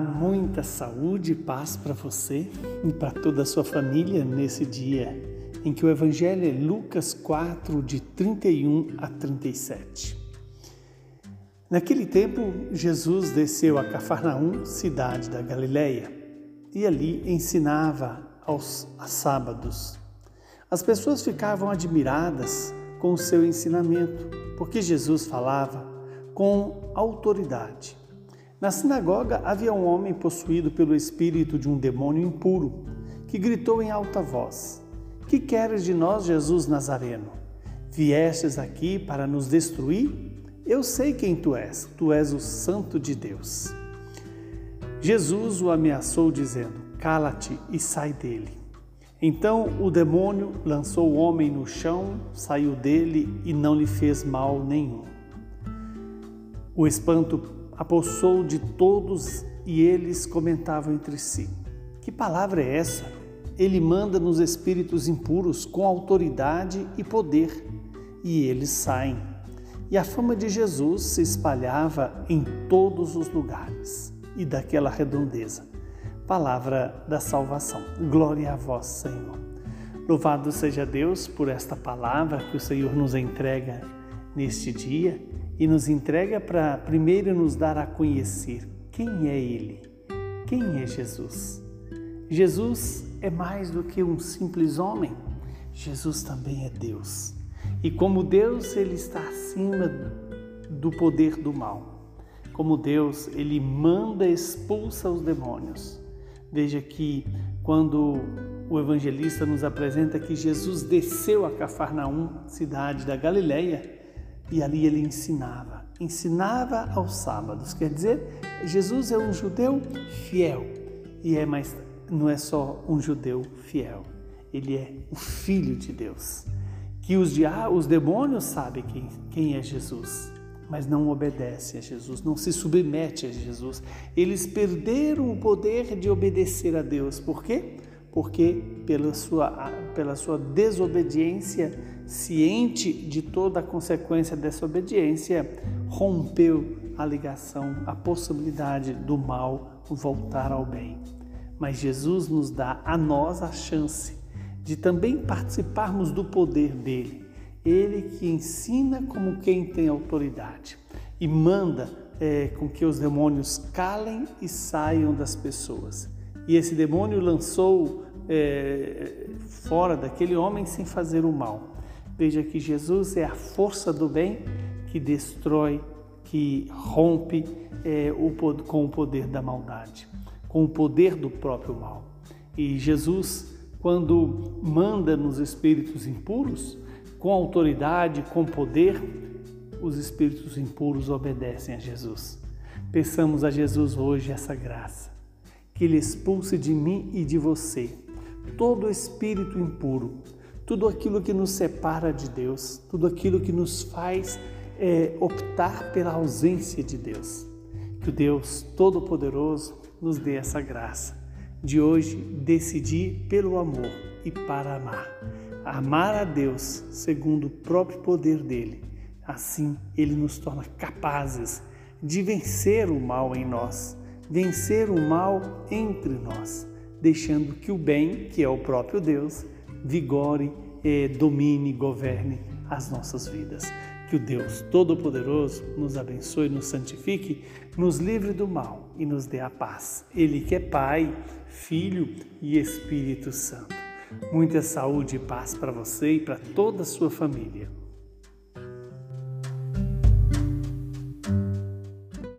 Muita saúde e paz para você e para toda a sua família nesse dia em que o Evangelho é Lucas 4, de 31 a 37. Naquele tempo, Jesus desceu a Cafarnaum, cidade da Galileia, e ali ensinava aos sábados. As pessoas ficavam admiradas com o seu ensinamento, porque Jesus falava com autoridade na sinagoga havia um homem possuído pelo espírito de um demônio impuro, que gritou em alta voz: Que queres de nós, Jesus Nazareno? Viestes aqui para nos destruir? Eu sei quem tu és, tu és o Santo de Deus. Jesus o ameaçou, dizendo: Cala-te e sai dele. Então o demônio lançou o homem no chão, saiu dele e não lhe fez mal nenhum. O espanto apossou de todos e eles comentavam entre si: Que palavra é essa? Ele manda nos espíritos impuros com autoridade e poder, e eles saem. E a fama de Jesus se espalhava em todos os lugares e daquela redondeza. Palavra da salvação. Glória a vós, Senhor. Louvado seja Deus por esta palavra que o Senhor nos entrega neste dia e nos entrega para primeiro nos dar a conhecer quem é Ele, quem é Jesus. Jesus é mais do que um simples homem, Jesus também é Deus. E como Deus, Ele está acima do poder do mal. Como Deus, Ele manda, expulsa os demônios. Veja que quando o evangelista nos apresenta que Jesus desceu a Cafarnaum, cidade da Galileia, e ali ele ensinava, ensinava aos sábados. Quer dizer, Jesus é um judeu fiel e é mais não é só um judeu fiel, ele é o filho de Deus. Que os, os demônios sabem quem, quem é Jesus, mas não obedecem a Jesus, não se submete a Jesus. Eles perderam o poder de obedecer a Deus. Por quê? Porque pela sua, pela sua desobediência ciente de toda a consequência dessa obediência, rompeu a ligação, a possibilidade do mal voltar ao bem. Mas Jesus nos dá a nós a chance de também participarmos do poder dele. Ele que ensina como quem tem autoridade e manda é, com que os demônios calem e saiam das pessoas. E esse demônio lançou é, fora daquele homem sem fazer o mal. Veja que Jesus é a força do bem que destrói, que rompe é, o, com o poder da maldade, com o poder do próprio mal. E Jesus, quando manda nos espíritos impuros, com autoridade, com poder, os espíritos impuros obedecem a Jesus. Peçamos a Jesus hoje essa graça, que Ele expulse de mim e de você todo espírito impuro tudo aquilo que nos separa de Deus, tudo aquilo que nos faz é, optar pela ausência de Deus. Que o Deus Todo-Poderoso nos dê essa graça de hoje decidir pelo amor e para amar. Amar a Deus segundo o próprio poder dele. Assim, ele nos torna capazes de vencer o mal em nós, vencer o mal entre nós, deixando que o bem, que é o próprio Deus, vigore, eh, domine, governe as nossas vidas. Que o Deus Todo-Poderoso nos abençoe, nos santifique, nos livre do mal e nos dê a paz. Ele que é Pai, Filho e Espírito Santo. Muita saúde e paz para você e para toda a sua família.